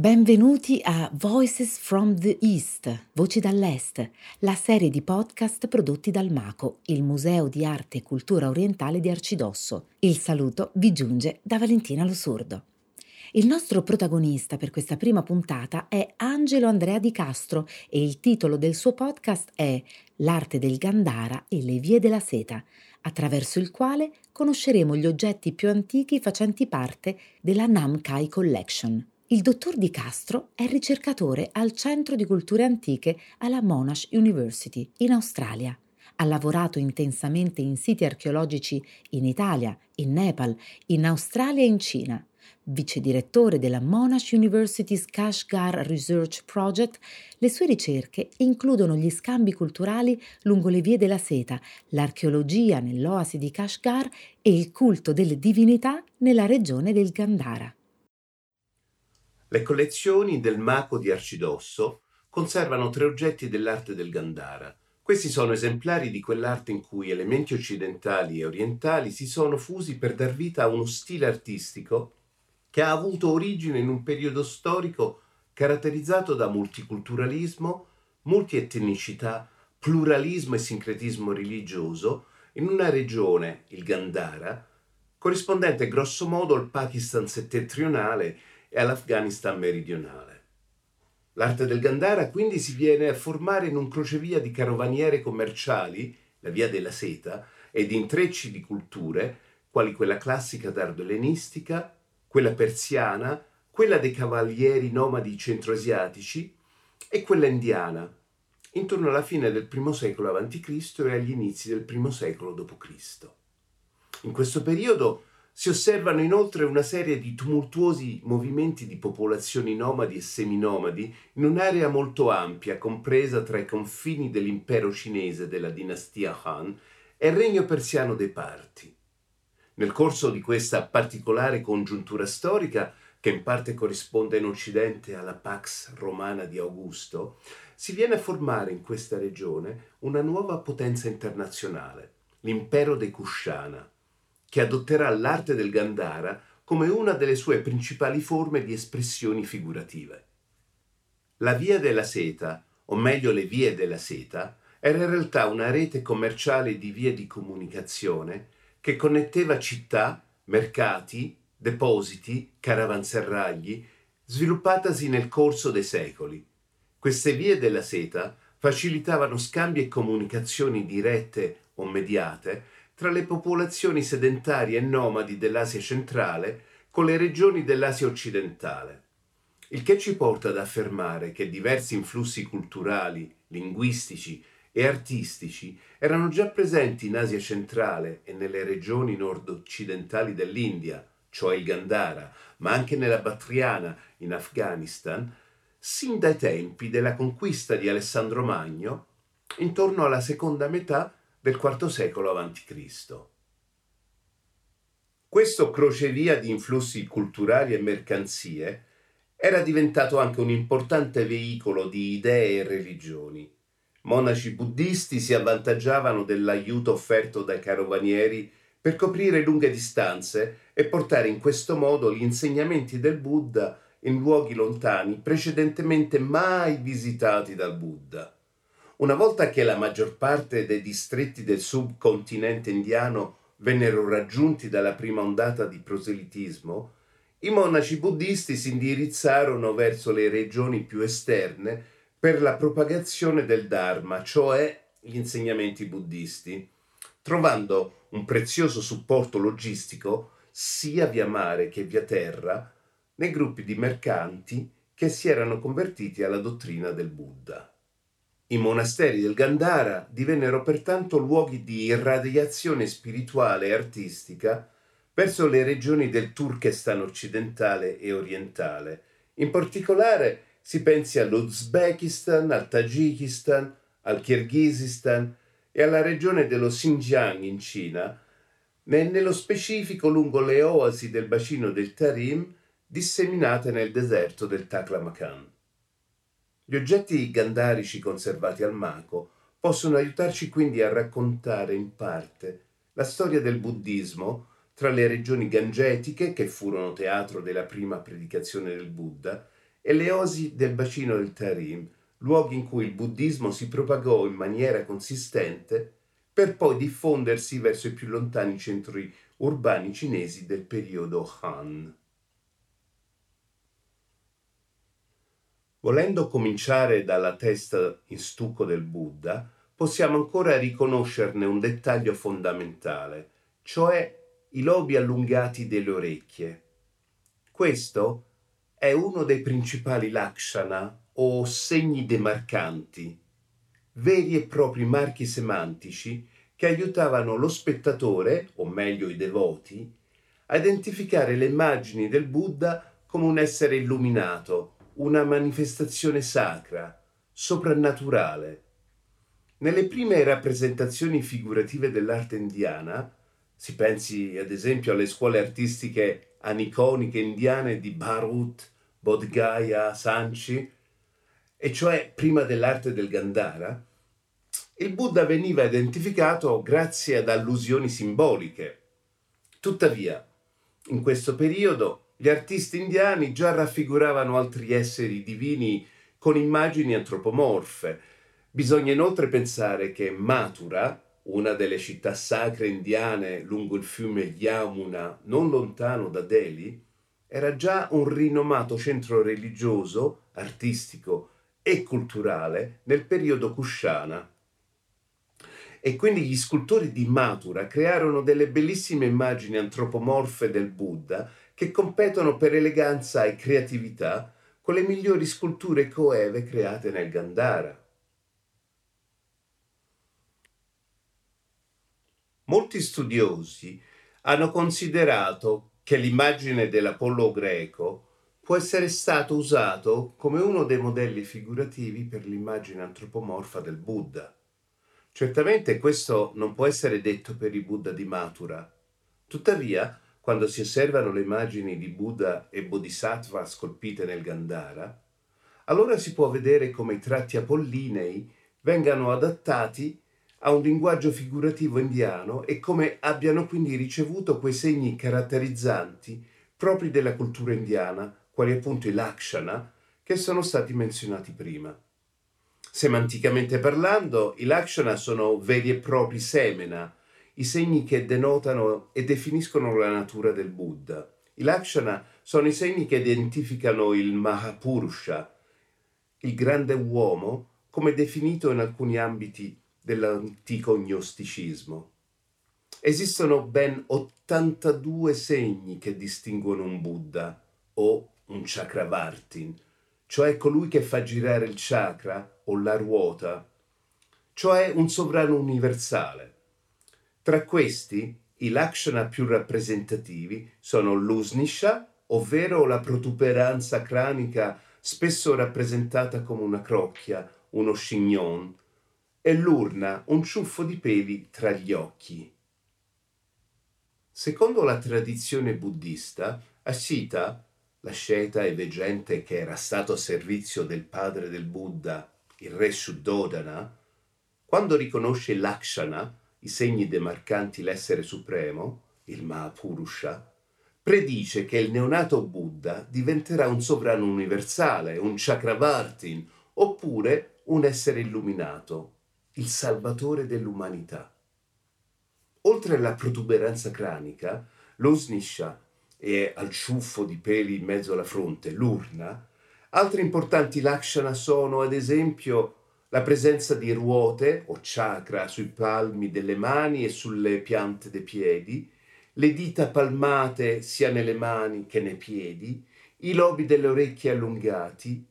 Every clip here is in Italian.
Benvenuti a Voices from the East, Voci dall'Est, la serie di podcast prodotti dal MACO, il Museo di Arte e Cultura Orientale di Arcidosso. Il saluto vi giunge da Valentina Losurdo. Il nostro protagonista per questa prima puntata è Angelo Andrea Di Castro e il titolo del suo podcast è L'arte del Gandara e le vie della seta, attraverso il quale conosceremo gli oggetti più antichi facenti parte della Namkai Collection. Il dottor Di Castro è ricercatore al Centro di Culture Antiche alla Monash University in Australia. Ha lavorato intensamente in siti archeologici in Italia, in Nepal, in Australia e in Cina. Vice direttore della Monash University's Kashgar Research Project, le sue ricerche includono gli scambi culturali lungo le vie della seta, l'archeologia nell'oasi di Kashgar e il culto delle divinità nella regione del Gandhara. Le collezioni del Maco di Arcidosso conservano tre oggetti dell'arte del Gandhara. Questi sono esemplari di quell'arte in cui elementi occidentali e orientali si sono fusi per dar vita a uno stile artistico che ha avuto origine in un periodo storico caratterizzato da multiculturalismo, multietnicità, pluralismo e sincretismo religioso in una regione, il Gandhara, corrispondente grossomodo al Pakistan settentrionale e all'Afghanistan meridionale. L'arte del Gandhara quindi si viene a formare in un crocevia di carovaniere commerciali, la via della seta, e di intrecci di culture, quali quella classica tardo-ellenistica, quella persiana, quella dei cavalieri nomadi centroasiatici e quella indiana, intorno alla fine del I secolo a.C. e agli inizi del I secolo d.C. In questo periodo si osservano inoltre una serie di tumultuosi movimenti di popolazioni nomadi e seminomadi in un'area molto ampia, compresa tra i confini dell'impero cinese della dinastia Han e il regno persiano dei Parti. Nel corso di questa particolare congiuntura storica, che in parte corrisponde in Occidente alla Pax Romana di Augusto, si viene a formare in questa regione una nuova potenza internazionale, l'impero dei Kushana che adotterà l'arte del Gandhara come una delle sue principali forme di espressioni figurative. La via della seta, o meglio le vie della seta, era in realtà una rete commerciale di vie di comunicazione che connetteva città, mercati, depositi, caravanserragli, sviluppatasi nel corso dei secoli. Queste vie della seta facilitavano scambi e comunicazioni dirette o mediate tra le popolazioni sedentarie e nomadi dell'Asia centrale con le regioni dell'Asia occidentale. Il che ci porta ad affermare che diversi influssi culturali, linguistici e artistici erano già presenti in Asia centrale e nelle regioni nord-occidentali dell'India, cioè il Gandhara, ma anche nella Battriana, in Afghanistan, sin dai tempi della conquista di Alessandro Magno, intorno alla seconda metà del IV secolo a.C. Questo crocevia di influssi culturali e mercanzie era diventato anche un importante veicolo di idee e religioni. Monaci buddisti si avvantaggiavano dell'aiuto offerto dai carovanieri per coprire lunghe distanze e portare in questo modo gli insegnamenti del Buddha in luoghi lontani precedentemente mai visitati dal Buddha. Una volta che la maggior parte dei distretti del subcontinente indiano vennero raggiunti dalla prima ondata di proselitismo, i monaci buddisti si indirizzarono verso le regioni più esterne per la propagazione del Dharma, cioè gli insegnamenti buddisti, trovando un prezioso supporto logistico sia via mare che via terra nei gruppi di mercanti che si erano convertiti alla dottrina del Buddha. I monasteri del Gandhara divennero pertanto luoghi di irradiazione spirituale e artistica verso le regioni del Turkestan occidentale e orientale. In particolare si pensi all'Uzbekistan, al Tagikistan, al Kirghizistan e alla regione dello Xinjiang in Cina, e nello specifico lungo le oasi del bacino del Tarim disseminate nel deserto del Taklamakan. Gli oggetti gandarici conservati al Mako possono aiutarci quindi a raccontare in parte la storia del buddismo tra le regioni gangetiche, che furono teatro della prima predicazione del Buddha, e le osi del bacino del Tarim, luoghi in cui il buddismo si propagò in maniera consistente per poi diffondersi verso i più lontani centri urbani cinesi del periodo Han. Volendo cominciare dalla testa in stucco del Buddha, possiamo ancora riconoscerne un dettaglio fondamentale, cioè i lobi allungati delle orecchie. Questo è uno dei principali lakshana o segni demarcanti, veri e propri marchi semantici che aiutavano lo spettatore, o meglio i devoti, a identificare le immagini del Buddha come un essere illuminato, una manifestazione sacra, soprannaturale. Nelle prime rappresentazioni figurative dell'arte indiana, si pensi ad esempio alle scuole artistiche aniconiche indiane di Bharut, Bodh Gaya, Sanchi, e cioè prima dell'arte del Gandhara, il Buddha veniva identificato grazie ad allusioni simboliche. Tuttavia, in questo periodo, gli artisti indiani già raffiguravano altri esseri divini con immagini antropomorfe. Bisogna inoltre pensare che Mathura, una delle città sacre indiane lungo il fiume Yamuna, non lontano da Delhi, era già un rinomato centro religioso, artistico e culturale nel periodo Kushana. E quindi gli scultori di Mathura crearono delle bellissime immagini antropomorfe del Buddha che competono per eleganza e creatività con le migliori sculture coeve create nel Gandhara. Molti studiosi hanno considerato che l'immagine dell'Apollo greco può essere stato usato come uno dei modelli figurativi per l'immagine antropomorfa del Buddha. Certamente questo non può essere detto per i Buddha di Mathura. Tuttavia, quando si osservano le immagini di Buddha e Bodhisattva scolpite nel Gandhara, allora si può vedere come i tratti apollinei vengano adattati a un linguaggio figurativo indiano e come abbiano quindi ricevuto quei segni caratterizzanti propri della cultura indiana, quali appunto i lakshana, che sono stati menzionati prima. Semanticamente parlando, i lakshana sono veri e propri semena, i segni che denotano e definiscono la natura del Buddha. I lakshana sono i segni che identificano il Mahapurusha, il grande uomo, come definito in alcuni ambiti dell'antico gnosticismo. Esistono ben 82 segni che distinguono un Buddha o un Chakravartin, cioè colui che fa girare il chakra o la ruota, cioè un sovrano universale. Tra questi, i lakshana più rappresentativi sono l'usnisha, ovvero la protuberanza cranica spesso rappresentata come una crocchia, uno chignon, e l'urna, un ciuffo di peli tra gli occhi. Secondo la tradizione buddista, Ashita, l'asceta e veggente che era stato a servizio del padre del Buddha, il re Shuddhodana, quando riconosce l'akshana, i segni demarcanti l'essere supremo, il Mahapurusha, predice che il neonato Buddha diventerà un sovrano universale, un Chakravartin, oppure un essere illuminato, il salvatore dell'umanità. Oltre alla protuberanza cranica, lo e al ciuffo di peli in mezzo alla fronte, l'urna, altri importanti lakshana sono ad esempio la presenza di ruote o chakra sui palmi delle mani e sulle piante dei piedi, le dita palmate sia nelle mani che nei piedi, i lobi delle orecchie allungati,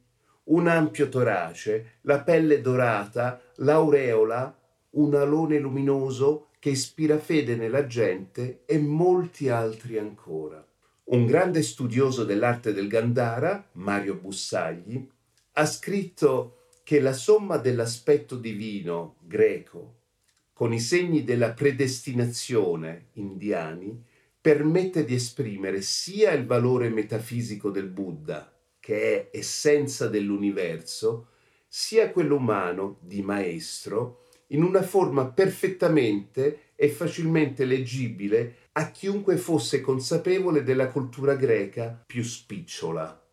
un ampio torace, la pelle dorata, l'aureola, un alone luminoso che ispira fede nella gente e molti altri ancora. Un grande studioso dell'arte del Gandhara, Mario Bussagli, ha scritto che la somma dell'aspetto divino greco con i segni della predestinazione indiani permette di esprimere sia il valore metafisico del Buddha, che è essenza dell'universo, sia quello umano di maestro, in una forma perfettamente e facilmente leggibile a chiunque fosse consapevole della cultura greca più spicciola.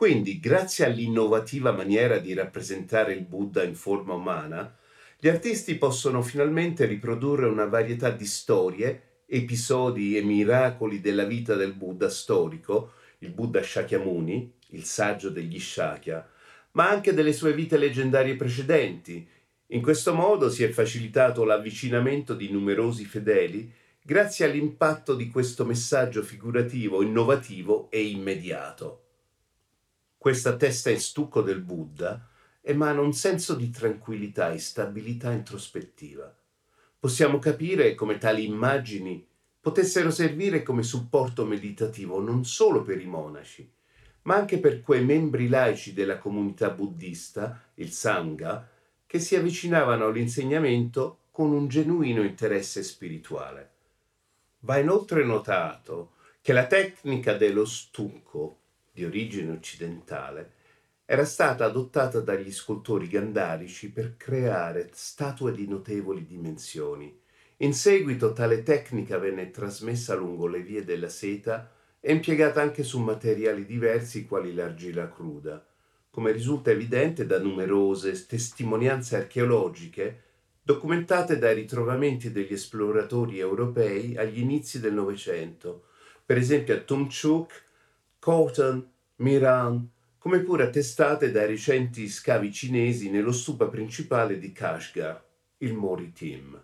Quindi, grazie all'innovativa maniera di rappresentare il Buddha in forma umana, gli artisti possono finalmente riprodurre una varietà di storie, episodi e miracoli della vita del Buddha storico, il Buddha Shakyamuni, il saggio degli Shakya, ma anche delle sue vite leggendarie precedenti. In questo modo si è facilitato l'avvicinamento di numerosi fedeli grazie all'impatto di questo messaggio figurativo, innovativo e immediato. Questa testa in stucco del Buddha emana un senso di tranquillità e stabilità introspettiva. Possiamo capire come tali immagini potessero servire come supporto meditativo non solo per i monaci, ma anche per quei membri laici della comunità buddista, il Sangha, che si avvicinavano all'insegnamento con un genuino interesse spirituale. Va inoltre notato che la tecnica dello stucco, di origine occidentale, era stata adottata dagli scultori gandarici per creare statue di notevoli dimensioni. In seguito tale tecnica venne trasmessa lungo le vie della seta e impiegata anche su materiali diversi quali l'argilla cruda, come risulta evidente da numerose testimonianze archeologiche documentate dai ritrovamenti degli esploratori europei agli inizi del Novecento, per esempio a Tumchuk, Khotan, Miran, come pure attestate dai recenti scavi cinesi nello stupa principale di Kashgar, il Mori Tim.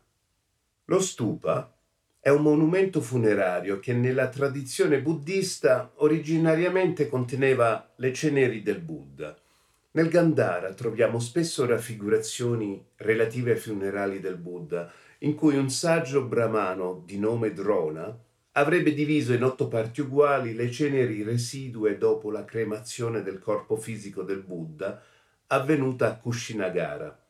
Lo stupa è un monumento funerario che nella tradizione buddista originariamente conteneva le ceneri del Buddha. Nel Gandhara troviamo spesso raffigurazioni relative ai funerali del Buddha, in cui un saggio brahmano di nome Drona avrebbe diviso in otto parti uguali le ceneri residue dopo la cremazione del corpo fisico del Buddha avvenuta a Kushinagara.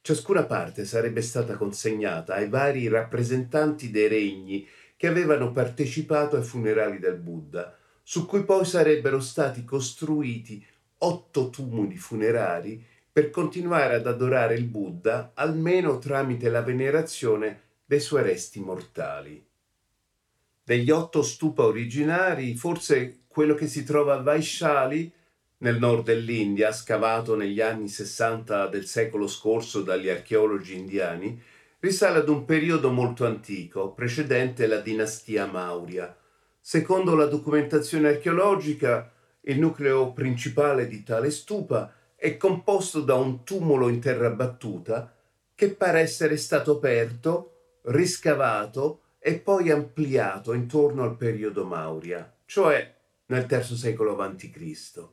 Ciascuna parte sarebbe stata consegnata ai vari rappresentanti dei regni che avevano partecipato ai funerali del Buddha, su cui poi sarebbero stati costruiti otto tumuli funerari per continuare ad adorare il Buddha almeno tramite la venerazione dei suoi resti mortali degli otto stupa originari, forse quello che si trova a Vaishali, nel nord dell'India, scavato negli anni 60 del secolo scorso dagli archeologi indiani, risale ad un periodo molto antico, precedente la dinastia Maurya. Secondo la documentazione archeologica, il nucleo principale di tale stupa è composto da un tumulo in terra battuta che pare essere stato aperto, riscavato e poi ampliato intorno al periodo Maurya, cioè nel III secolo a.C.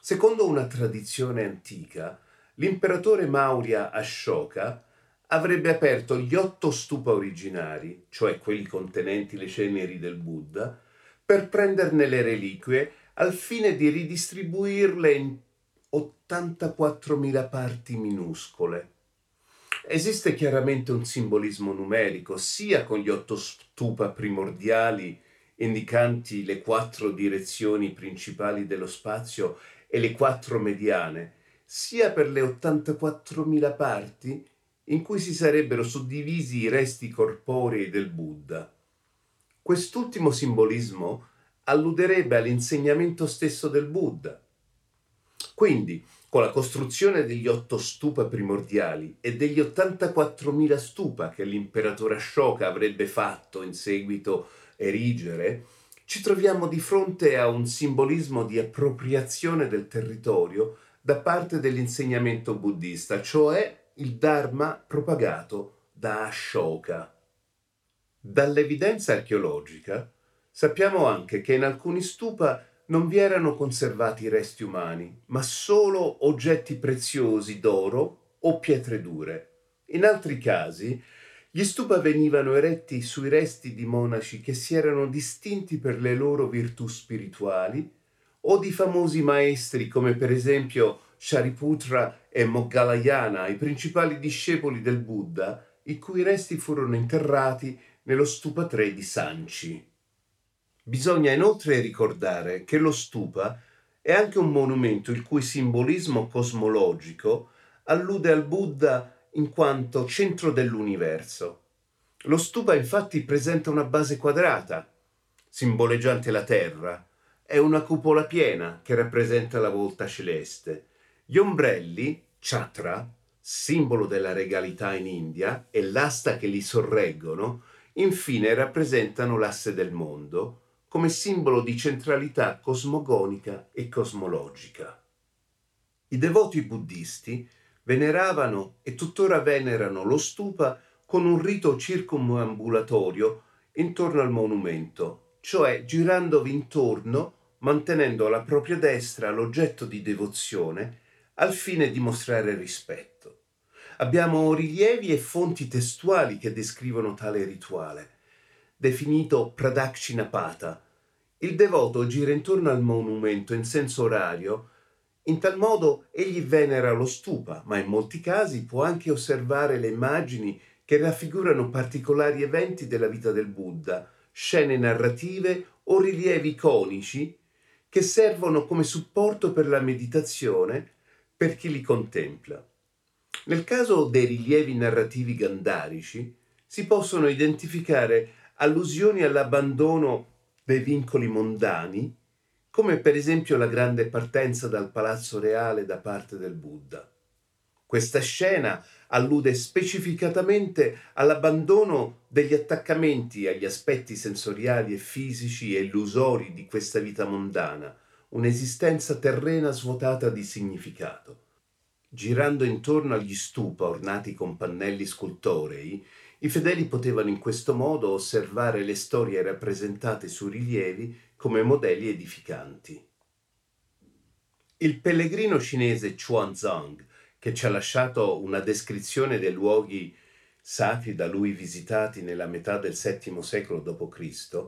Secondo una tradizione antica, l'imperatore Maurya Ashoka avrebbe aperto gli otto stupa originari, cioè quelli contenenti le ceneri del Buddha, per prenderne le reliquie al fine di ridistribuirle in 84.000 parti minuscole Esiste chiaramente un simbolismo numerico, sia con gli otto stupa primordiali indicanti le quattro direzioni principali dello spazio e le quattro mediane, sia per le 84.000 parti in cui si sarebbero suddivisi i resti corporei del Buddha. Quest'ultimo simbolismo alluderebbe all'insegnamento stesso del Buddha. Quindi, con la costruzione degli otto stupa primordiali e degli 84.000 stupa che l'imperatore Ashoka avrebbe fatto in seguito erigere, ci troviamo di fronte a un simbolismo di appropriazione del territorio da parte dell'insegnamento buddista, cioè il Dharma propagato da Ashoka. Dall'evidenza archeologica sappiamo anche che in alcuni stupa non vi erano conservati resti umani, ma solo oggetti preziosi d'oro o pietre dure. In altri casi, gli stupa venivano eretti sui resti di monaci che si erano distinti per le loro virtù spirituali o di famosi maestri come per esempio Shariputra e Moggayana, i principali discepoli del Buddha, i cui resti furono interrati nello stupa 3 di Sanchi. Bisogna inoltre ricordare che lo stupa è anche un monumento il cui simbolismo cosmologico allude al Buddha in quanto centro dell'universo. Lo stupa infatti presenta una base quadrata, simboleggiante la Terra, è una cupola piena che rappresenta la volta celeste. Gli ombrelli, chatra, simbolo della regalità in India, e l'asta che li sorreggono, infine rappresentano l'asse del mondo come simbolo di centralità cosmogonica e cosmologica. I devoti buddisti veneravano e tuttora venerano lo stupa con un rito circumambulatorio intorno al monumento, cioè girandovi intorno, mantenendo alla propria destra l'oggetto di devozione al fine di mostrare rispetto. Abbiamo rilievi e fonti testuali che descrivono tale rituale, definito Pradakshina Il devoto gira intorno al monumento in senso orario, in tal modo egli venera lo stupa, ma in molti casi può anche osservare le immagini che raffigurano particolari eventi della vita del Buddha, scene narrative o rilievi iconici che servono come supporto per la meditazione per chi li contempla. Nel caso dei rilievi narrativi gandarici si possono identificare allusioni all'abbandono dei vincoli mondani, come per esempio la grande partenza dal palazzo reale da parte del Buddha. Questa scena allude specificatamente all'abbandono degli attaccamenti agli aspetti sensoriali e fisici e illusori di questa vita mondana, un'esistenza terrena svuotata di significato. Girando intorno agli stupa ornati con pannelli scultorei, i fedeli potevano in questo modo osservare le storie rappresentate su rilievi come modelli edificanti. Il pellegrino cinese Chuanzang, che ci ha lasciato una descrizione dei luoghi sacri da lui visitati nella metà del VII secolo d.C.,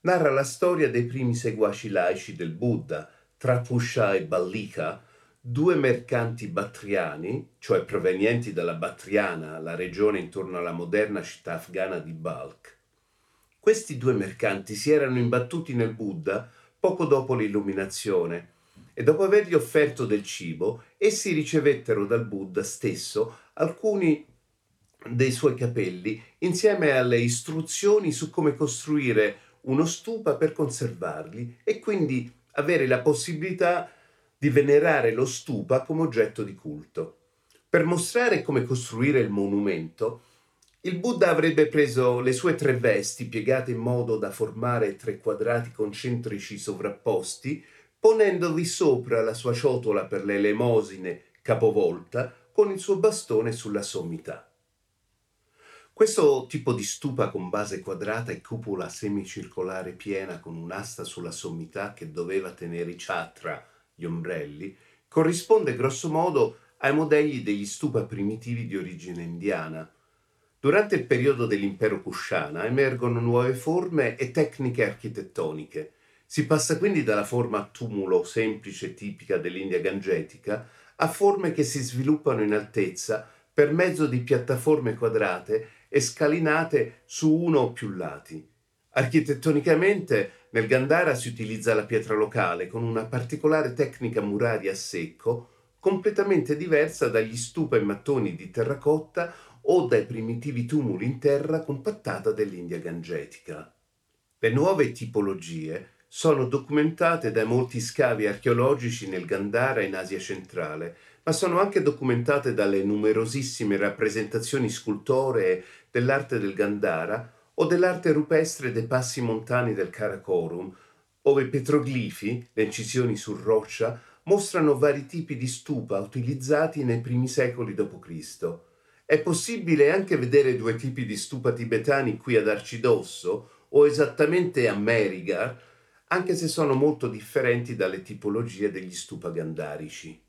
narra la storia dei primi seguaci laici del Buddha, Trapusha e Ballika, due mercanti battriani, cioè provenienti dalla Battriana, la regione intorno alla moderna città afghana di Balkh. Questi due mercanti si erano imbattuti nel Buddha poco dopo l'illuminazione e dopo avergli offerto del cibo, essi ricevettero dal Buddha stesso alcuni dei suoi capelli insieme alle istruzioni su come costruire uno stupa per conservarli e quindi avere la possibilità di venerare lo stupa come oggetto di culto. Per mostrare come costruire il monumento, il Buddha avrebbe preso le sue tre vesti piegate in modo da formare tre quadrati concentrici sovrapposti, ponendovi sopra la sua ciotola per le elemosine capovolta con il suo bastone sulla sommità. Questo tipo di stupa con base quadrata e cupola semicircolare piena con un'asta sulla sommità che doveva tenere i chakra gli ombrelli, corrisponde grossomodo ai modelli degli stupa primitivi di origine indiana. Durante il periodo dell'impero Kushana emergono nuove forme e tecniche architettoniche. Si passa quindi dalla forma tumulo semplice tipica dell'India gangetica a forme che si sviluppano in altezza per mezzo di piattaforme quadrate e scalinate su uno o più lati. Architettonicamente nel Gandhara si utilizza la pietra locale con una particolare tecnica muraria a secco, completamente diversa dagli stupa e mattoni di terracotta o dai primitivi tumuli in terra compattata dell'India gangetica. Le nuove tipologie sono documentate da molti scavi archeologici nel Gandhara in Asia centrale, ma sono anche documentate dalle numerosissime rappresentazioni scultoree dell'arte del Gandhara o dell'arte rupestre dei passi montani del Karakorum, ove petroglifi, le incisioni su roccia, mostrano vari tipi di stupa utilizzati nei primi secoli d.C. È possibile anche vedere due tipi di stupa tibetani qui ad Arcidosso o esattamente a Merigar, anche se sono molto differenti dalle tipologie degli stupa gandarici.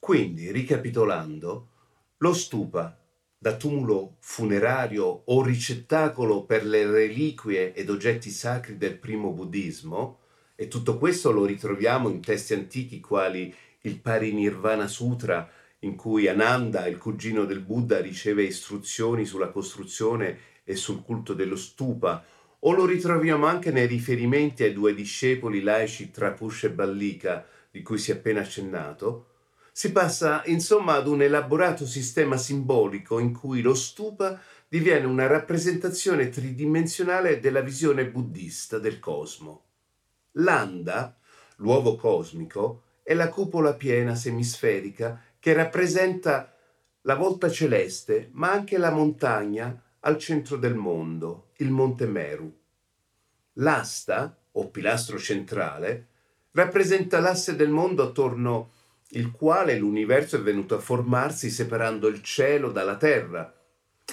Quindi, ricapitolando, lo stupa da tumulo funerario o ricettacolo per le reliquie ed oggetti sacri del primo buddismo, e tutto questo lo ritroviamo in testi antichi quali il Parinirvana Sutra, in cui Ananda, il cugino del Buddha, riceve istruzioni sulla costruzione e sul culto dello stupa, o lo ritroviamo anche nei riferimenti ai due discepoli laici Trapush e Ballika, di cui si è appena accennato, si passa insomma ad un elaborato sistema simbolico in cui lo stupa diviene una rappresentazione tridimensionale della visione buddista del cosmo. L'anda l'uovo cosmico, è la cupola piena semisferica che rappresenta la volta celeste, ma anche la montagna al centro del mondo, il Monte Meru. L'asta, o pilastro centrale, rappresenta l'asse del mondo attorno il quale l'universo è venuto a formarsi separando il cielo dalla terra.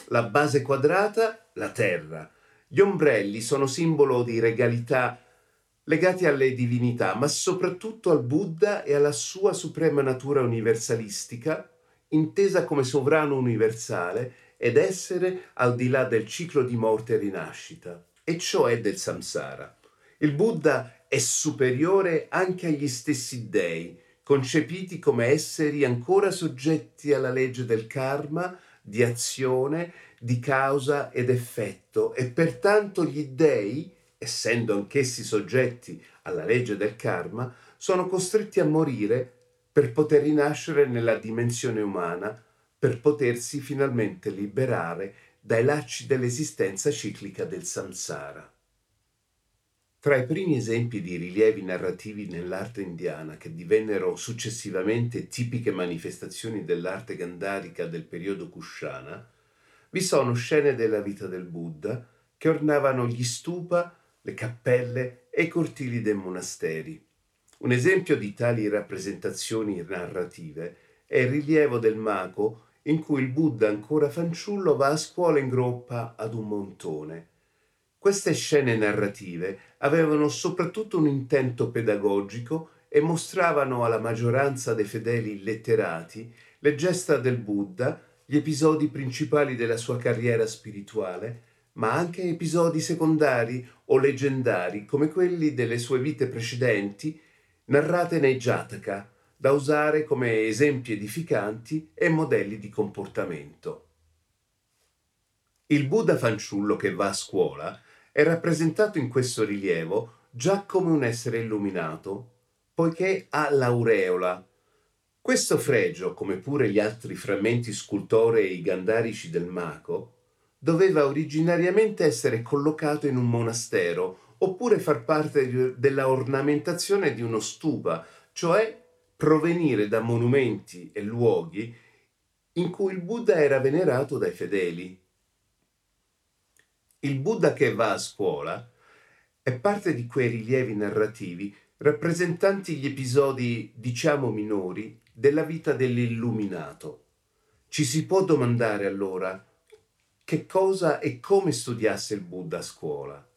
La base quadrata, la terra. Gli ombrelli sono simbolo di regalità legati alle divinità, ma soprattutto al Buddha e alla sua suprema natura universalistica, intesa come sovrano universale ed essere al di là del ciclo di morte e rinascita, e cioè del samsara. Il Buddha è superiore anche agli stessi dei, concepiti come esseri ancora soggetti alla legge del karma, di azione, di causa ed effetto, e pertanto gli dei, essendo anch'essi soggetti alla legge del karma, sono costretti a morire per poter rinascere nella dimensione umana, per potersi finalmente liberare dai lacci dell'esistenza ciclica del samsara. Tra i primi esempi di rilievi narrativi nell'arte indiana che divennero successivamente tipiche manifestazioni dell'arte gandharica del periodo Kushana, vi sono scene della vita del Buddha che ornavano gli stupa, le cappelle e i cortili dei monasteri. Un esempio di tali rappresentazioni narrative è il rilievo del Mako in cui il Buddha ancora fanciullo va a scuola in groppa ad un montone queste scene narrative avevano soprattutto un intento pedagogico e mostravano alla maggioranza dei fedeli letterati le gesta del Buddha, gli episodi principali della sua carriera spirituale, ma anche episodi secondari o leggendari come quelli delle sue vite precedenti, narrate nei Jataka, da usare come esempi edificanti e modelli di comportamento. Il Buddha fanciullo che va a scuola è rappresentato in questo rilievo già come un essere illuminato, poiché ha l'aureola. Questo fregio, come pure gli altri frammenti scultorei gandarici del Mako, doveva originariamente essere collocato in un monastero oppure far parte della ornamentazione di uno stupa, cioè provenire da monumenti e luoghi in cui il Buddha era venerato dai fedeli. Il Buddha che va a scuola è parte di quei rilievi narrativi rappresentanti gli episodi, diciamo minori, della vita dell'illuminato. Ci si può domandare allora che cosa e come studiasse il Buddha a scuola.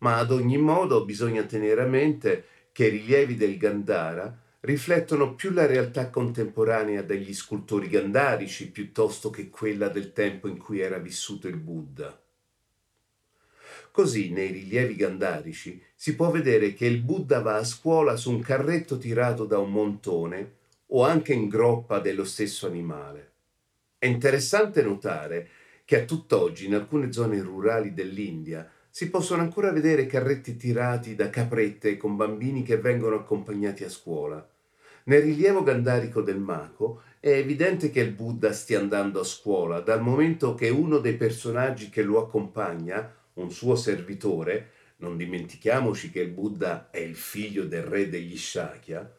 Ma ad ogni modo bisogna tenere a mente che i rilievi del Gandhara riflettono più la realtà contemporanea degli scultori gandharici piuttosto che quella del tempo in cui era vissuto il Buddha. Così nei rilievi gandarici si può vedere che il Buddha va a scuola su un carretto tirato da un montone o anche in groppa dello stesso animale. È interessante notare che a tutt'oggi in alcune zone rurali dell'India si possono ancora vedere carretti tirati da caprette con bambini che vengono accompagnati a scuola. Nel rilievo gandarico del Mako è evidente che il Buddha stia andando a scuola dal momento che uno dei personaggi che lo accompagna un suo servitore, non dimentichiamoci che il Buddha è il figlio del re degli Shakya,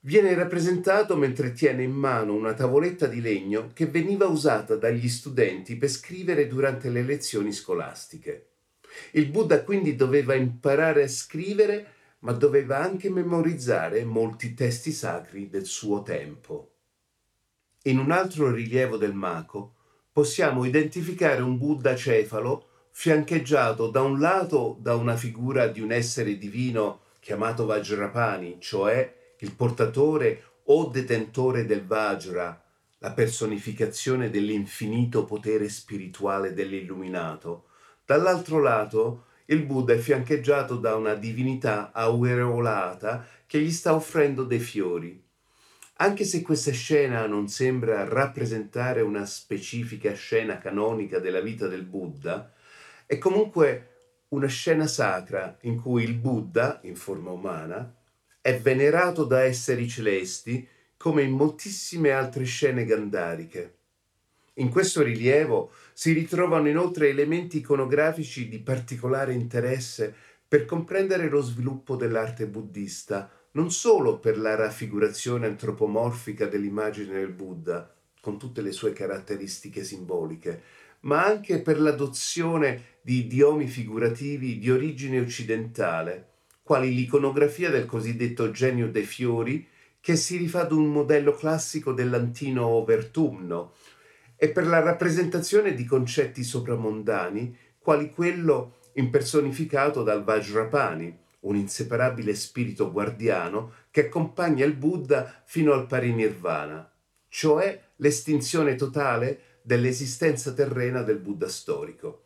viene rappresentato mentre tiene in mano una tavoletta di legno che veniva usata dagli studenti per scrivere durante le lezioni scolastiche. Il Buddha quindi doveva imparare a scrivere, ma doveva anche memorizzare molti testi sacri del suo tempo. In un altro rilievo del Mako possiamo identificare un Buddha cefalo fiancheggiato da un lato da una figura di un essere divino chiamato Vajrapani, cioè il portatore o detentore del Vajra, la personificazione dell'infinito potere spirituale dell'illuminato. Dall'altro lato, il Buddha è fiancheggiato da una divinità aureolata che gli sta offrendo dei fiori. Anche se questa scena non sembra rappresentare una specifica scena canonica della vita del Buddha, è comunque una scena sacra in cui il Buddha, in forma umana, è venerato da esseri celesti come in moltissime altre scene gandariche. In questo rilievo si ritrovano inoltre elementi iconografici di particolare interesse per comprendere lo sviluppo dell'arte buddista, non solo per la raffigurazione antropomorfica dell'immagine del Buddha, con tutte le sue caratteristiche simboliche, ma anche per l'adozione di idiomi figurativi di origine occidentale, quali l'iconografia del cosiddetto genio dei fiori, che si rifà ad un modello classico dell'antino overtumno, e per la rappresentazione di concetti sopramondani, quali quello impersonificato dal Vajrapani, un inseparabile spirito guardiano che accompagna il Buddha fino al parinirvana, cioè l'estinzione totale dell'esistenza terrena del Buddha storico.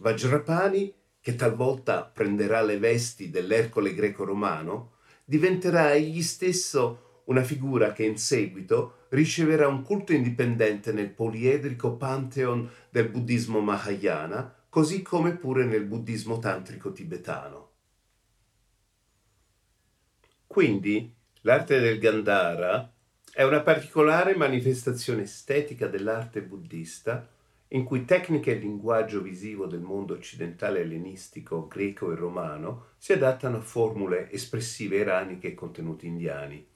Vajrapani, che talvolta prenderà le vesti dell'Ercole greco-romano, diventerà egli stesso una figura che in seguito riceverà un culto indipendente nel poliedrico pantheon del buddismo Mahayana, così come pure nel buddismo tantrico tibetano. Quindi l'arte del Gandhara è una particolare manifestazione estetica dell'arte buddista in cui tecniche e linguaggio visivo del mondo occidentale ellenistico, greco e romano si adattano a formule espressive iraniche e contenuti indiani.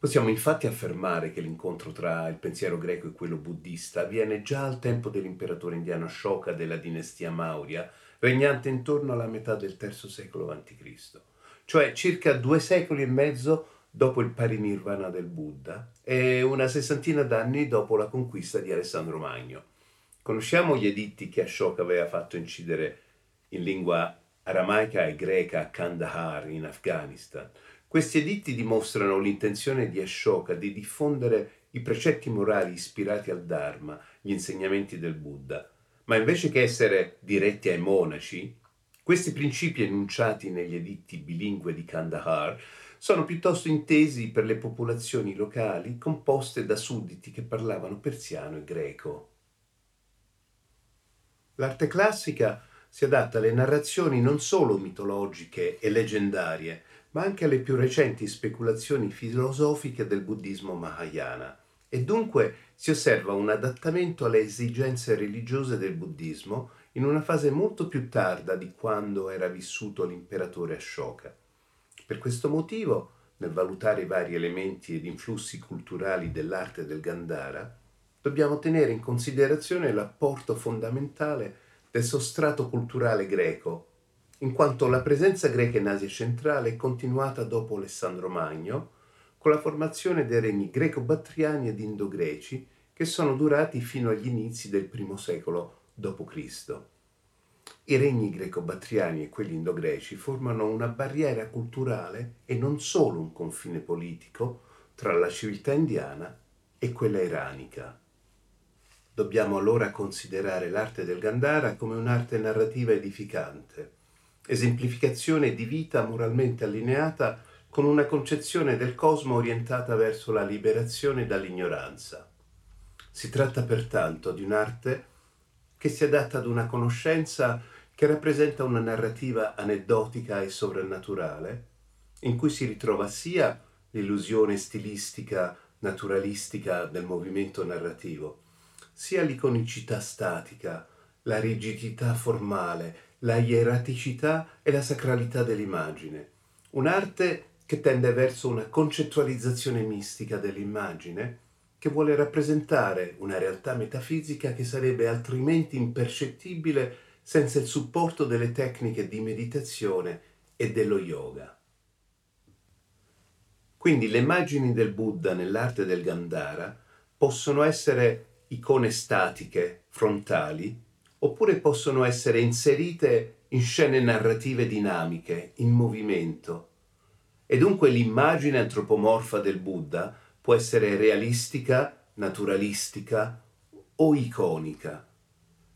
Possiamo infatti affermare che l'incontro tra il pensiero greco e quello buddista avviene già al tempo dell'imperatore indiano Ashoka della dinastia Maurya, regnante intorno alla metà del III secolo a.C., cioè circa due secoli e mezzo dopo il parinirvana del Buddha e una sessantina d'anni dopo la conquista di Alessandro Magno. Conosciamo gli editti che Ashoka aveva fatto incidere in lingua aramaica e greca a Kandahar in Afghanistan, questi editti dimostrano l'intenzione di Ashoka di diffondere i precetti morali ispirati al Dharma, gli insegnamenti del Buddha, ma invece che essere diretti ai monaci, questi principi enunciati negli editti bilingue di Kandahar sono piuttosto intesi per le popolazioni locali composte da sudditi che parlavano persiano e greco. L'arte classica si adatta alle narrazioni non solo mitologiche e leggendarie, ma anche alle più recenti speculazioni filosofiche del buddismo Mahayana e dunque si osserva un adattamento alle esigenze religiose del buddismo in una fase molto più tarda di quando era vissuto l'imperatore Ashoka. Per questo motivo, nel valutare i vari elementi ed influssi culturali dell'arte del Gandhara, dobbiamo tenere in considerazione l'apporto fondamentale del sostrato culturale greco in quanto la presenza greca in Asia centrale è continuata dopo Alessandro Magno, con la formazione dei regni greco-battriani ed indogreci che sono durati fino agli inizi del I secolo d.C. I regni greco-battriani e quelli indogreci formano una barriera culturale e non solo un confine politico tra la civiltà indiana e quella iranica. Dobbiamo allora considerare l'arte del Gandhara come un'arte narrativa edificante esemplificazione di vita moralmente allineata con una concezione del cosmo orientata verso la liberazione dall'ignoranza. Si tratta pertanto di un'arte che si adatta ad una conoscenza che rappresenta una narrativa aneddotica e sovrannaturale, in cui si ritrova sia l'illusione stilistica naturalistica del movimento narrativo, sia l'iconicità statica, la rigidità formale, la ieraticità e la sacralità dell'immagine. Un'arte che tende verso una concettualizzazione mistica dell'immagine, che vuole rappresentare una realtà metafisica che sarebbe altrimenti impercettibile senza il supporto delle tecniche di meditazione e dello yoga. Quindi le immagini del Buddha nell'arte del Gandhara possono essere icone statiche, frontali, oppure possono essere inserite in scene narrative dinamiche, in movimento. E dunque l'immagine antropomorfa del Buddha può essere realistica, naturalistica o iconica.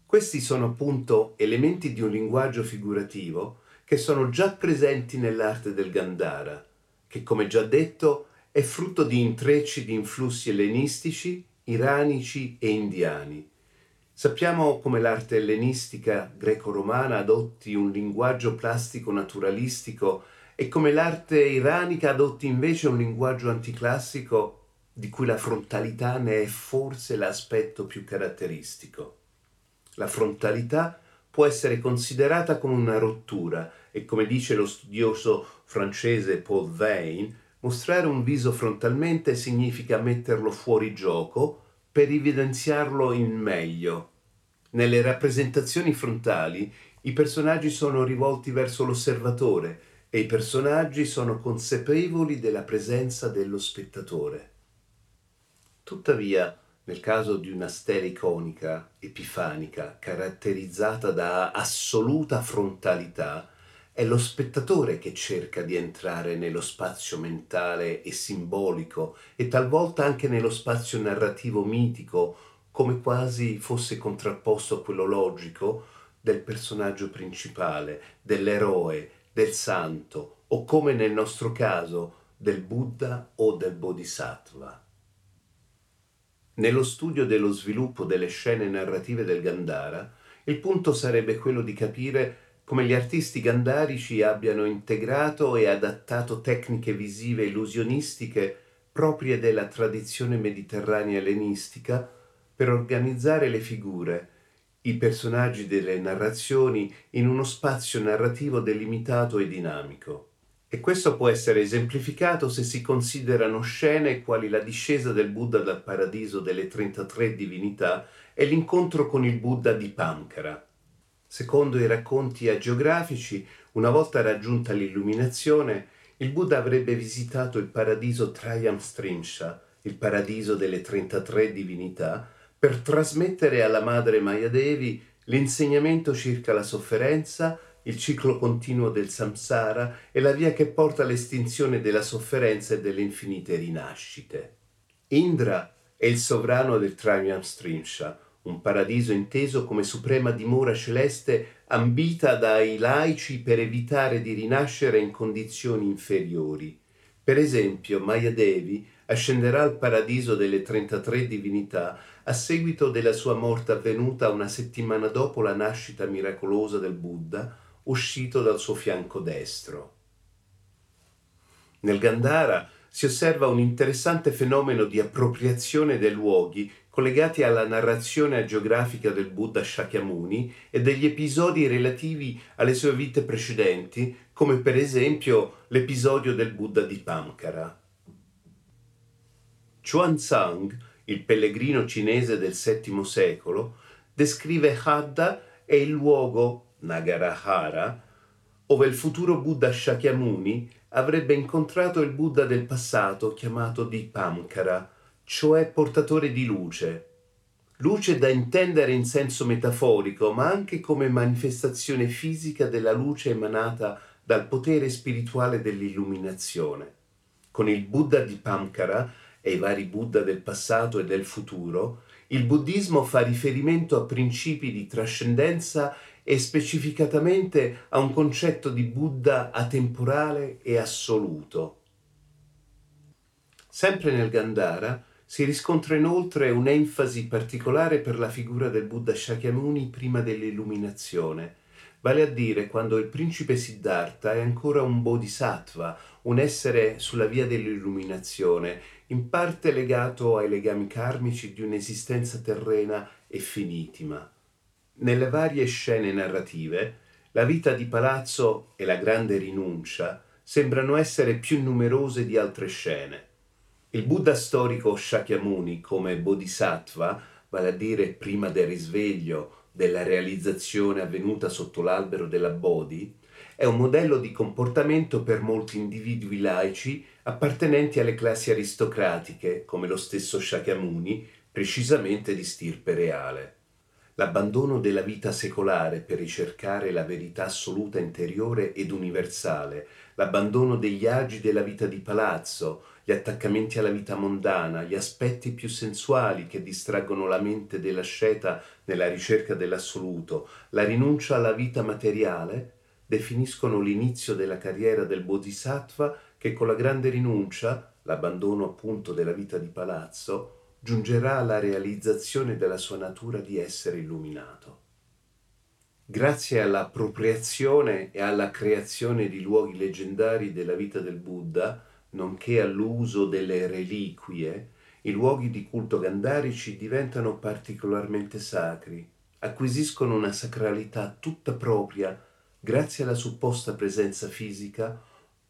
Questi sono appunto elementi di un linguaggio figurativo che sono già presenti nell'arte del Gandhara, che come già detto è frutto di intrecci di influssi ellenistici, iranici e indiani Sappiamo come l'arte ellenistica greco-romana adotti un linguaggio plastico naturalistico e come l'arte iranica adotti invece un linguaggio anticlassico di cui la frontalità ne è forse l'aspetto più caratteristico. La frontalità può essere considerata come una rottura e come dice lo studioso francese Paul Vane, mostrare un viso frontalmente significa metterlo fuori gioco per evidenziarlo in meglio. Nelle rappresentazioni frontali i personaggi sono rivolti verso l'osservatore e i personaggi sono consapevoli della presenza dello spettatore. Tuttavia, nel caso di una stela iconica, epifanica, caratterizzata da assoluta frontalità, è lo spettatore che cerca di entrare nello spazio mentale e simbolico e talvolta anche nello spazio narrativo mitico, come quasi fosse contrapposto a quello logico del personaggio principale, dell'eroe, del santo o come nel nostro caso del Buddha o del Bodhisattva. Nello studio dello sviluppo delle scene narrative del Gandhara, il punto sarebbe quello di capire come gli artisti gandharici abbiano integrato e adattato tecniche visive illusionistiche proprie della tradizione mediterranea ellenistica per organizzare le figure, i personaggi delle narrazioni in uno spazio narrativo delimitato e dinamico. E questo può essere esemplificato se si considerano scene quali la discesa del Buddha dal paradiso delle 33 divinità e l'incontro con il Buddha di Pamkara. Secondo i racconti agiografici, una volta raggiunta l'illuminazione, il Buddha avrebbe visitato il paradiso Trayamstrinsha, il paradiso delle 33 divinità, per trasmettere alla madre Mayadevi l'insegnamento circa la sofferenza il ciclo continuo del samsara è la via che porta all'estinzione della sofferenza e delle infinite rinascite. Indra è il sovrano del Triamstrinsha, un paradiso inteso come suprema dimora celeste ambita dai laici per evitare di rinascere in condizioni inferiori. Per esempio, Maya Devi ascenderà al paradiso delle 33 divinità a seguito della sua morte avvenuta una settimana dopo la nascita miracolosa del Buddha, uscito dal suo fianco destro. Nel Gandhara si osserva un interessante fenomeno di appropriazione dei luoghi collegati alla narrazione geografica del Buddha Shakyamuni e degli episodi relativi alle sue vite precedenti, come per esempio l'episodio del Buddha di Pamkara. Xuanzang, il pellegrino cinese del VII secolo, descrive Hadda e il luogo Nagarahara, ove il futuro Buddha Shakyamuni avrebbe incontrato il Buddha del passato chiamato Dipamkara, cioè portatore di luce. Luce da intendere in senso metaforico, ma anche come manifestazione fisica della luce emanata dal potere spirituale dell'illuminazione. Con il Buddha di Pamkara e i vari Buddha del passato e del futuro, il buddismo fa riferimento a principi di trascendenza e specificatamente a un concetto di Buddha atemporale e assoluto. Sempre nel Gandhara si riscontra inoltre un'enfasi particolare per la figura del Buddha Shakyamuni prima dell'illuminazione, vale a dire quando il principe Siddhartha è ancora un bodhisattva, un essere sulla via dell'illuminazione, in parte legato ai legami karmici di un'esistenza terrena e finitima. Nelle varie scene narrative, la vita di palazzo e la grande rinuncia sembrano essere più numerose di altre scene. Il Buddha storico Shakyamuni come bodhisattva, vale a dire prima del risveglio, della realizzazione avvenuta sotto l'albero della Bodhi, è un modello di comportamento per molti individui laici appartenenti alle classi aristocratiche, come lo stesso Shakyamuni, precisamente di stirpe reale l'abbandono della vita secolare per ricercare la verità assoluta interiore ed universale, l'abbandono degli agi della vita di palazzo, gli attaccamenti alla vita mondana, gli aspetti più sensuali che distraggono la mente dell'asceta nella ricerca dell'assoluto, la rinuncia alla vita materiale, definiscono l'inizio della carriera del Bodhisattva che con la grande rinuncia, l'abbandono appunto della vita di palazzo, giungerà alla realizzazione della sua natura di essere illuminato. Grazie all'appropriazione e alla creazione di luoghi leggendari della vita del Buddha, nonché all'uso delle reliquie, i luoghi di culto gandharici diventano particolarmente sacri, acquisiscono una sacralità tutta propria grazie alla supposta presenza fisica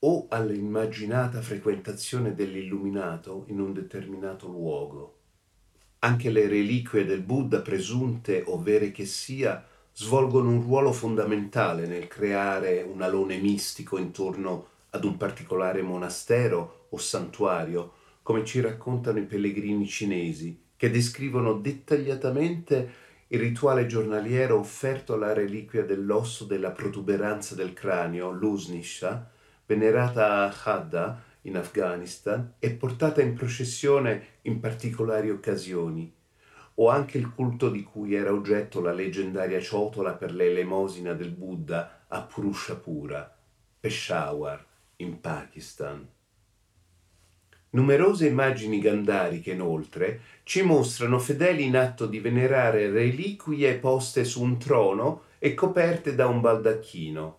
o all'immaginata frequentazione dell'illuminato in un determinato luogo. Anche le reliquie del Buddha presunte o vere che sia svolgono un ruolo fondamentale nel creare un alone mistico intorno ad un particolare monastero o santuario, come ci raccontano i pellegrini cinesi, che descrivono dettagliatamente il rituale giornaliero offerto alla reliquia dell'osso della protuberanza del cranio, l'Usnisha, venerata a Hadda in Afghanistan e portata in processione in particolari occasioni, o anche il culto di cui era oggetto la leggendaria ciotola per l'elemosina del Buddha a Purushapura, Peshawar, in Pakistan. Numerose immagini gandariche, inoltre, ci mostrano fedeli in atto di venerare reliquie poste su un trono e coperte da un baldacchino.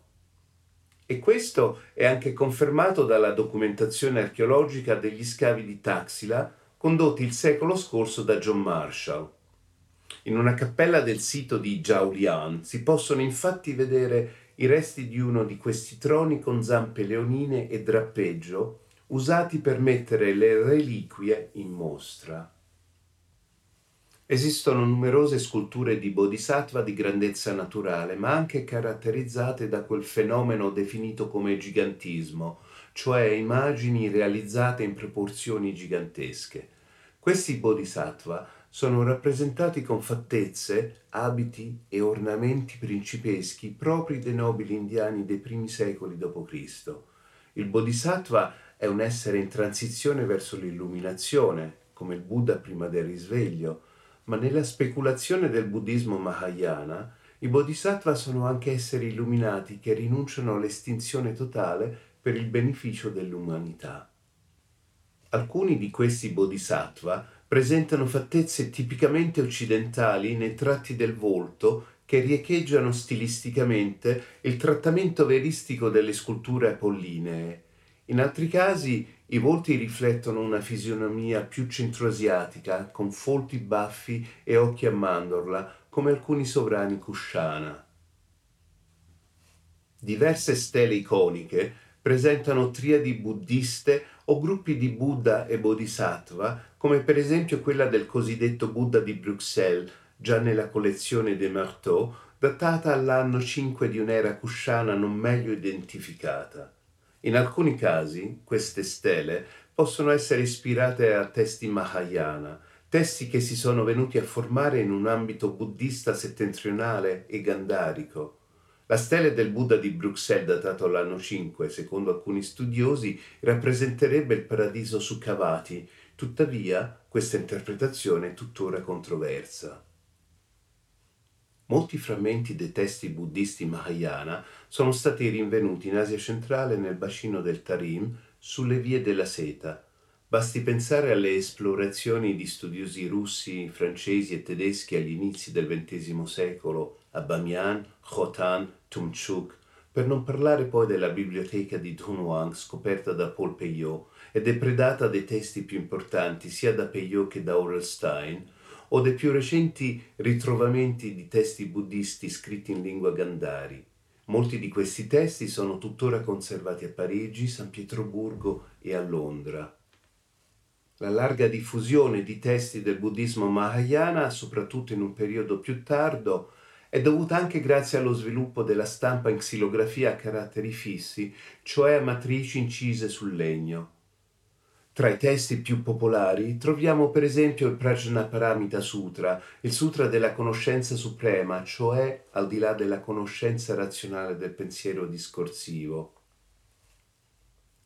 E questo è anche confermato dalla documentazione archeologica degli scavi di Taxila condotti il secolo scorso da John Marshall. In una cappella del sito di Jaulian si possono infatti vedere i resti di uno di questi troni con zampe leonine e drappeggio usati per mettere le reliquie in mostra. Esistono numerose sculture di bodhisattva di grandezza naturale, ma anche caratterizzate da quel fenomeno definito come gigantismo, cioè immagini realizzate in proporzioni gigantesche. Questi bodhisattva sono rappresentati con fattezze, abiti e ornamenti principeschi propri dei nobili indiani dei primi secoli d.C. Il bodhisattva è un essere in transizione verso l'illuminazione, come il Buddha prima del risveglio, ma nella speculazione del buddismo Mahayana i bodhisattva sono anche esseri illuminati che rinunciano all'estinzione totale per il beneficio dell'umanità. Alcuni di questi bodhisattva presentano fattezze tipicamente occidentali nei tratti del volto che riecheggiano stilisticamente il trattamento veristico delle sculture apollinee. In altri casi i volti riflettono una fisionomia più centroasiatica, con folti baffi e occhi a mandorla, come alcuni sovrani Kushana. Diverse stele iconiche presentano triadi buddiste o gruppi di Buddha e Bodhisattva, come per esempio quella del cosiddetto Buddha di Bruxelles, già nella collezione de Marteau, datata all'anno 5 di un'era Kushana non meglio identificata. In alcuni casi queste stele possono essere ispirate a testi Mahayana, testi che si sono venuti a formare in un ambito buddista settentrionale e gandarico. La stele del Buddha di Bruxelles datato all'anno 5, secondo alcuni studiosi, rappresenterebbe il paradiso su Kavati, tuttavia questa interpretazione è tuttora controversa. Molti frammenti dei testi buddisti Mahayana sono stati rinvenuti in Asia centrale nel bacino del Tarim, sulle vie della seta. Basti pensare alle esplorazioni di studiosi russi, francesi e tedeschi agli inizi del XX secolo a Bamiyan, Khotan, Tumchuk, per non parlare poi della biblioteca di Dunhuang scoperta da Paul Peillot e depredata dei testi più importanti sia da Peillot che da Orelstein, o dei più recenti ritrovamenti di testi buddisti scritti in lingua gandhari. Molti di questi testi sono tuttora conservati a Parigi, San Pietroburgo e a Londra. La larga diffusione di testi del buddismo Mahayana, soprattutto in un periodo più tardo, è dovuta anche grazie allo sviluppo della stampa in xilografia a caratteri fissi, cioè a matrici incise sul legno. Tra i testi più popolari troviamo per esempio il Prajnaparamita Sutra, il sutra della conoscenza suprema, cioè al di là della conoscenza razionale del pensiero discorsivo.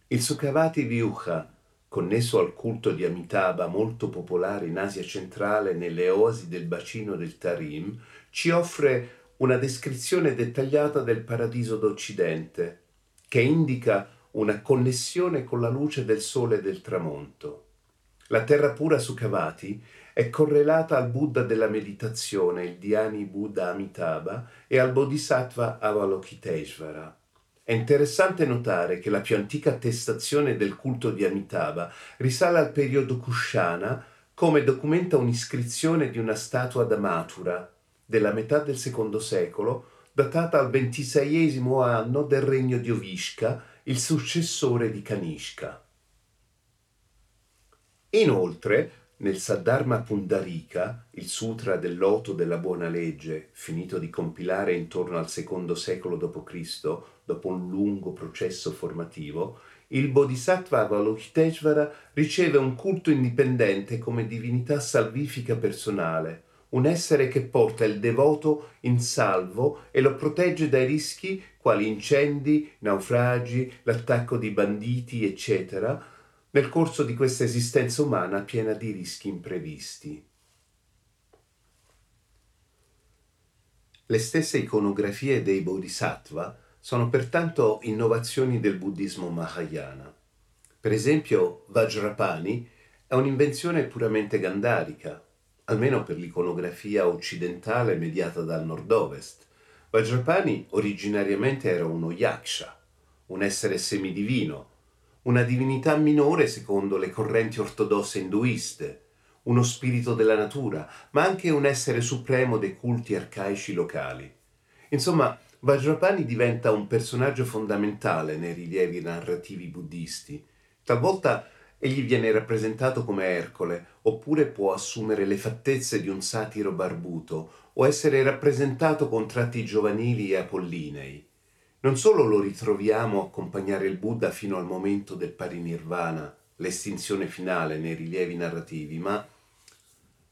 Il Sukhavati Vyuha, connesso al culto di Amitabha molto popolare in Asia centrale nelle oasi del bacino del Tarim, ci offre una descrizione dettagliata del paradiso d'Occidente, che indica una connessione con la luce del sole e del tramonto. La terra pura su Kavati è correlata al Buddha della meditazione, il Dhyani Buddha Amitabha, e al Bodhisattva Avalokiteshvara. È interessante notare che la più antica attestazione del culto di Amitabha risale al periodo Kushana, come documenta un'iscrizione di una statua da Mathura, della metà del secondo secolo, datata al ventiseiesimo anno del regno di Ovishka, il successore di Kanishka. Inoltre, nel Saddharma Pundarika, il sutra del loto della buona legge, finito di compilare intorno al secondo secolo d.C., dopo un lungo processo formativo, il Bodhisattva Avalokiteshvara riceve un culto indipendente come divinità salvifica personale, un essere che porta il devoto in salvo e lo protegge dai rischi quali incendi, naufragi, l'attacco di banditi, eccetera, nel corso di questa esistenza umana piena di rischi imprevisti. Le stesse iconografie dei Bodhisattva sono pertanto innovazioni del buddismo Mahayana. Per esempio, Vajrapani è un'invenzione puramente gandharica, almeno per l'iconografia occidentale mediata dal nord-ovest. Vajrapani originariamente era uno yaksha, un essere semidivino, una divinità minore secondo le correnti ortodosse induiste, uno spirito della natura, ma anche un essere supremo dei culti arcaici locali. Insomma, Vajrapani diventa un personaggio fondamentale nei rilievi narrativi buddisti. Talvolta egli viene rappresentato come Ercole, oppure può assumere le fattezze di un satiro barbuto, o essere rappresentato con tratti giovanili e apollinei. Non solo lo ritroviamo accompagnare il Buddha fino al momento del parinirvana, l'estinzione finale nei rilievi narrativi, ma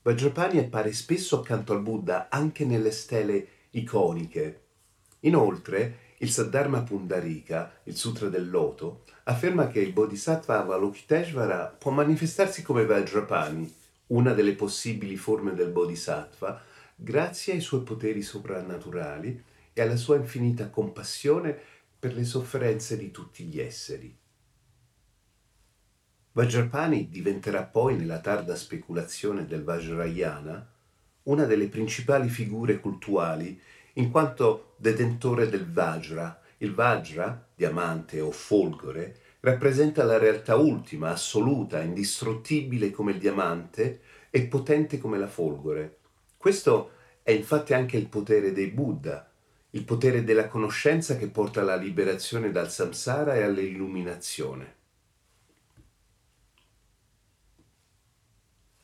Vajrapani appare spesso accanto al Buddha anche nelle stele iconiche. Inoltre, il Saddharma Pundarika, il Sutra del Loto, afferma che il Bodhisattva Avalokiteshvara può manifestarsi come Vajrapani, una delle possibili forme del Bodhisattva, grazie ai suoi poteri soprannaturali e alla sua infinita compassione per le sofferenze di tutti gli esseri. Vajrapani diventerà poi, nella tarda speculazione del Vajrayana, una delle principali figure cultuali in quanto detentore del Vajra, il Vajra, diamante o folgore, rappresenta la realtà ultima, assoluta, indistruttibile come il diamante e potente come la folgore. Questo è infatti anche il potere dei Buddha, il potere della conoscenza che porta alla liberazione dal samsara e all'illuminazione.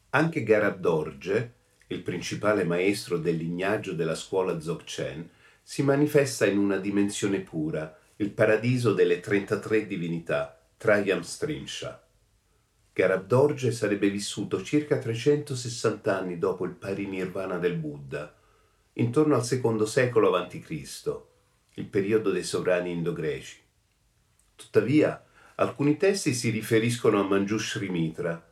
Anche Garabdorje, il principale maestro del lignaggio della scuola Dzogchen, si manifesta in una dimensione pura, il paradiso delle 33 divinità, Trayam Strimsha. Garabdorje sarebbe vissuto circa 360 anni dopo il parinirvana del Buddha, intorno al secondo secolo a.C., il periodo dei sovrani indogreci. Tuttavia, alcuni testi si riferiscono a Manjushri Mitra,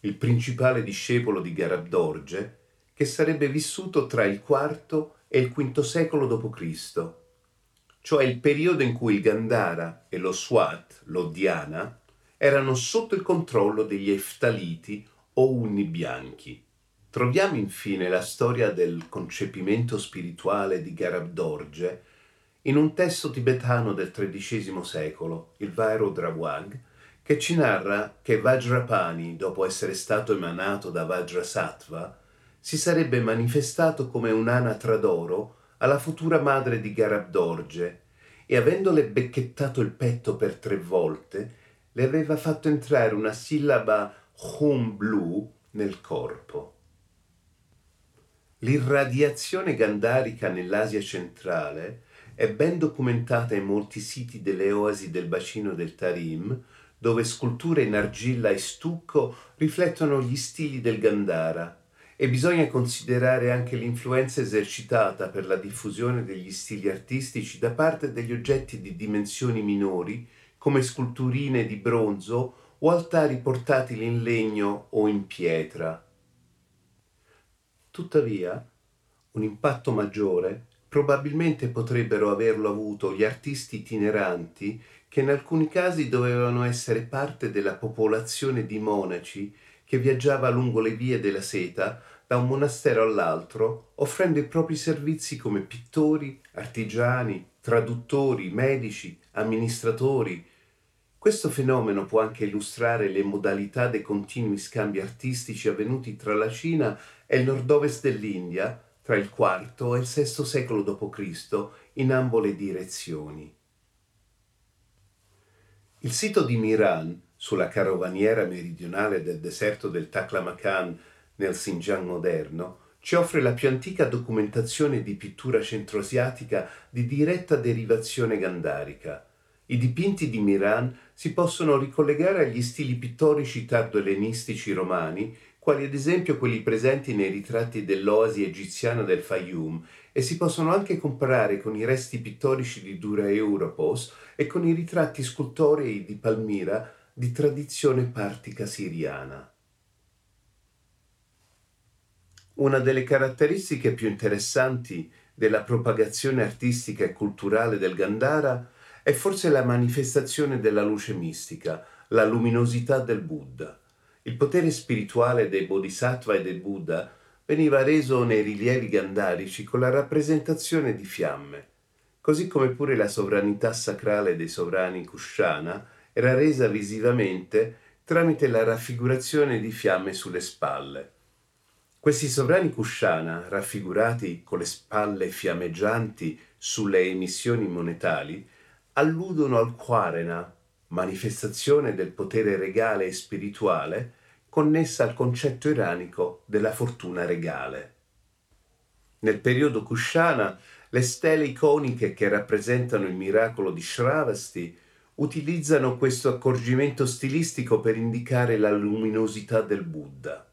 il principale discepolo di Garabdorje, che sarebbe vissuto tra il IV e il V secolo d.C., cioè il periodo in cui il Gandhara e lo Swat, lo Dhyana, erano sotto il controllo degli Eftaliti o Unni bianchi. Troviamo infine la storia del concepimento spirituale di Garabdorje in un testo tibetano del XIII secolo, il Vairo Drawag, che ci narra che Vajrapani, dopo essere stato emanato da Vajrasattva, si sarebbe manifestato come un'anatra d'oro alla futura madre di Garabdorje e avendole becchettato il petto per tre volte, le aveva fatto entrare una sillaba hum blu nel corpo. L'irradiazione gandarica nell'Asia centrale è ben documentata in molti siti delle oasi del bacino del Tarim, dove sculture in argilla e stucco riflettono gli stili del Gandhara, e bisogna considerare anche l'influenza esercitata per la diffusione degli stili artistici da parte degli oggetti di dimensioni minori, come sculturine di bronzo o altari portatili in legno o in pietra. Tuttavia, un impatto maggiore probabilmente potrebbero averlo avuto gli artisti itineranti che in alcuni casi dovevano essere parte della popolazione di monaci che viaggiava lungo le vie della seta da un monastero all'altro, offrendo i propri servizi come pittori, artigiani, traduttori, medici, amministratori. Questo fenomeno può anche illustrare le modalità dei continui scambi artistici avvenuti tra la Cina e il nord-ovest dell'India tra il IV e il VI secolo d.C. in ambo le direzioni. Il sito di Miran, sulla carovaniera meridionale del deserto del Taklamakan nel Xinjiang moderno, ci offre la più antica documentazione di pittura centroasiatica di diretta derivazione gandarica. I dipinti di Miran si possono ricollegare agli stili pittorici tardo-ellenistici romani, quali ad esempio quelli presenti nei ritratti dell'oasi egiziana del Fayum, e si possono anche comparare con i resti pittorici di Dura Europos e con i ritratti scultorei di Palmira di tradizione partica siriana. Una delle caratteristiche più interessanti della propagazione artistica e culturale del Gandhara è forse la manifestazione della luce mistica, la luminosità del Buddha. Il potere spirituale dei Bodhisattva e del Buddha veniva reso nei rilievi gandharici con la rappresentazione di fiamme, così come pure la sovranità sacrale dei sovrani Kushana era resa visivamente tramite la raffigurazione di fiamme sulle spalle. Questi sovrani Kushana, raffigurati con le spalle fiammeggianti sulle emissioni monetali, alludono al Quarena, manifestazione del potere regale e spirituale connessa al concetto iranico della fortuna regale. Nel periodo Kushana, le stele iconiche che rappresentano il miracolo di Shravasti utilizzano questo accorgimento stilistico per indicare la luminosità del Buddha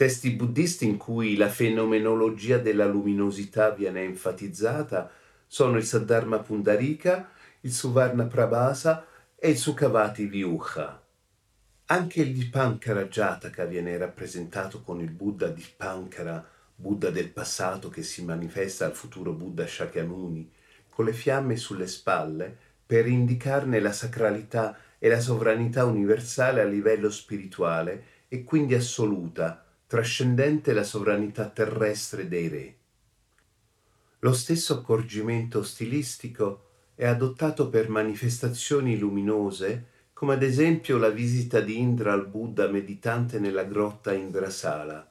testi buddisti in cui la fenomenologia della luminosità viene enfatizzata sono il Saddharma Pundarika, il Suvarna Prabhasa e il Sukhavati Vyuha. Anche il Dipankara Jataka viene rappresentato con il Buddha Dipankara, Buddha del passato che si manifesta al futuro Buddha Shakyamuni, con le fiamme sulle spalle per indicarne la sacralità e la sovranità universale a livello spirituale e quindi assoluta, trascendente la sovranità terrestre dei re. Lo stesso accorgimento stilistico è adottato per manifestazioni luminose, come ad esempio la visita di Indra al Buddha meditante nella grotta Indrasala,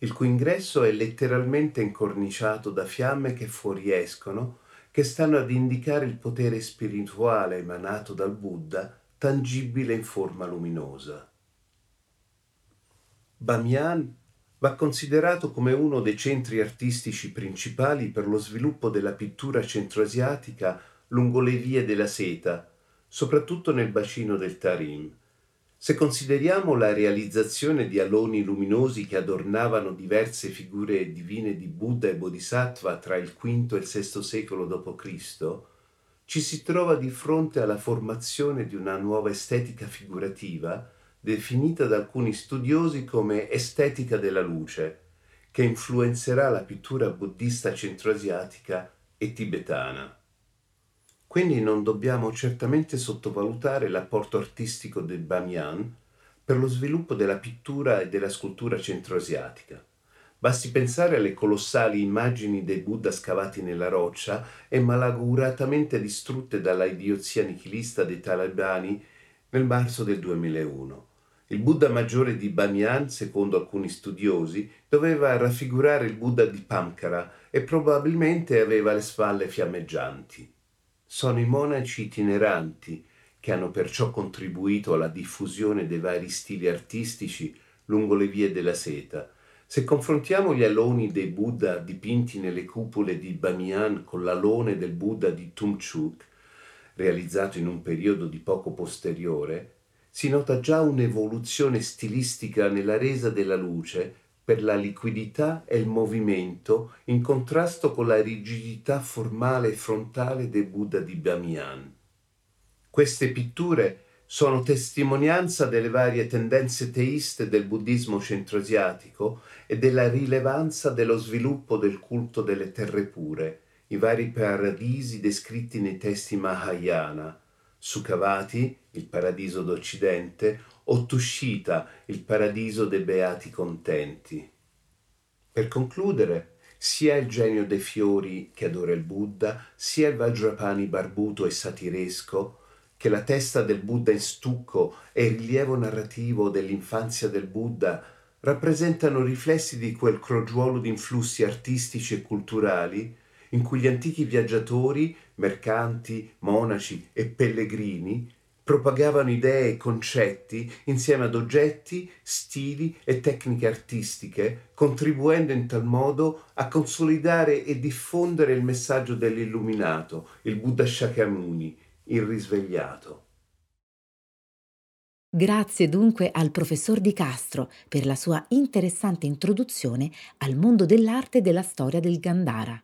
il cui ingresso è letteralmente incorniciato da fiamme che fuoriescono, che stanno ad indicare il potere spirituale emanato dal Buddha, tangibile in forma luminosa. Bamiyan va considerato come uno dei centri artistici principali per lo sviluppo della pittura centroasiatica lungo le vie della seta, soprattutto nel bacino del Tarim. Se consideriamo la realizzazione di aloni luminosi che adornavano diverse figure divine di Buddha e Bodhisattva tra il V e il VI secolo d.C., ci si trova di fronte alla formazione di una nuova estetica figurativa definita da alcuni studiosi come estetica della luce, che influenzerà la pittura buddista centroasiatica e tibetana. Quindi non dobbiamo certamente sottovalutare l'apporto artistico del Bamiyan per lo sviluppo della pittura e della scultura centroasiatica. Basti pensare alle colossali immagini dei Buddha scavati nella roccia e malauguratamente distrutte dalla idiozia nichilista dei talebani nel marzo del 2001. Il Buddha maggiore di Bamiyan, secondo alcuni studiosi, doveva raffigurare il Buddha di Pamkara e probabilmente aveva le spalle fiammeggianti. Sono i monaci itineranti che hanno perciò contribuito alla diffusione dei vari stili artistici lungo le vie della seta. Se confrontiamo gli aloni dei Buddha dipinti nelle cupole di Bamiyan con l'alone del Buddha di Tumchuk, realizzato in un periodo di poco posteriore, si nota già un'evoluzione stilistica nella resa della luce per la liquidità e il movimento in contrasto con la rigidità formale e frontale del Buddha di Bamiyan. Queste pitture sono testimonianza delle varie tendenze teiste del buddismo centroasiatico e della rilevanza dello sviluppo del culto delle terre pure, i vari paradisi descritti nei testi Mahayana, Sukhavati, il paradiso d'Occidente, o Tushita, il paradiso dei beati contenti. Per concludere, sia il genio dei fiori che adora il Buddha, sia il Vajrapani barbuto e satiresco, che la testa del Buddha in stucco e il rilievo narrativo dell'infanzia del Buddha rappresentano riflessi di quel crogiuolo di influssi artistici e culturali in cui gli antichi viaggiatori, mercanti, monaci e pellegrini propagavano idee e concetti insieme ad oggetti, stili e tecniche artistiche, contribuendo in tal modo a consolidare e diffondere il messaggio dell'illuminato, il Buddha Shakyamuni, il risvegliato. Grazie dunque al professor Di Castro per la sua interessante introduzione al mondo dell'arte e della storia del Gandhara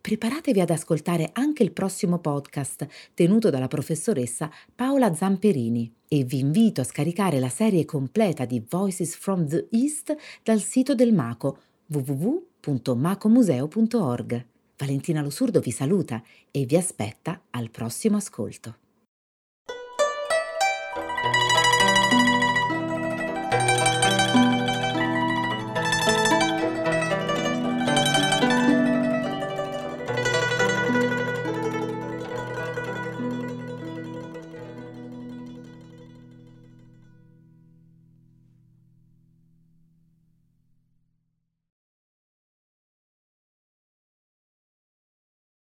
preparatevi ad ascoltare anche il prossimo podcast tenuto dalla professoressa Paola Zamperini e vi invito a scaricare la serie completa di Voices from the East dal sito del Maco www.macomuseo.org. Valentina Losurdo vi saluta e vi aspetta al prossimo ascolto.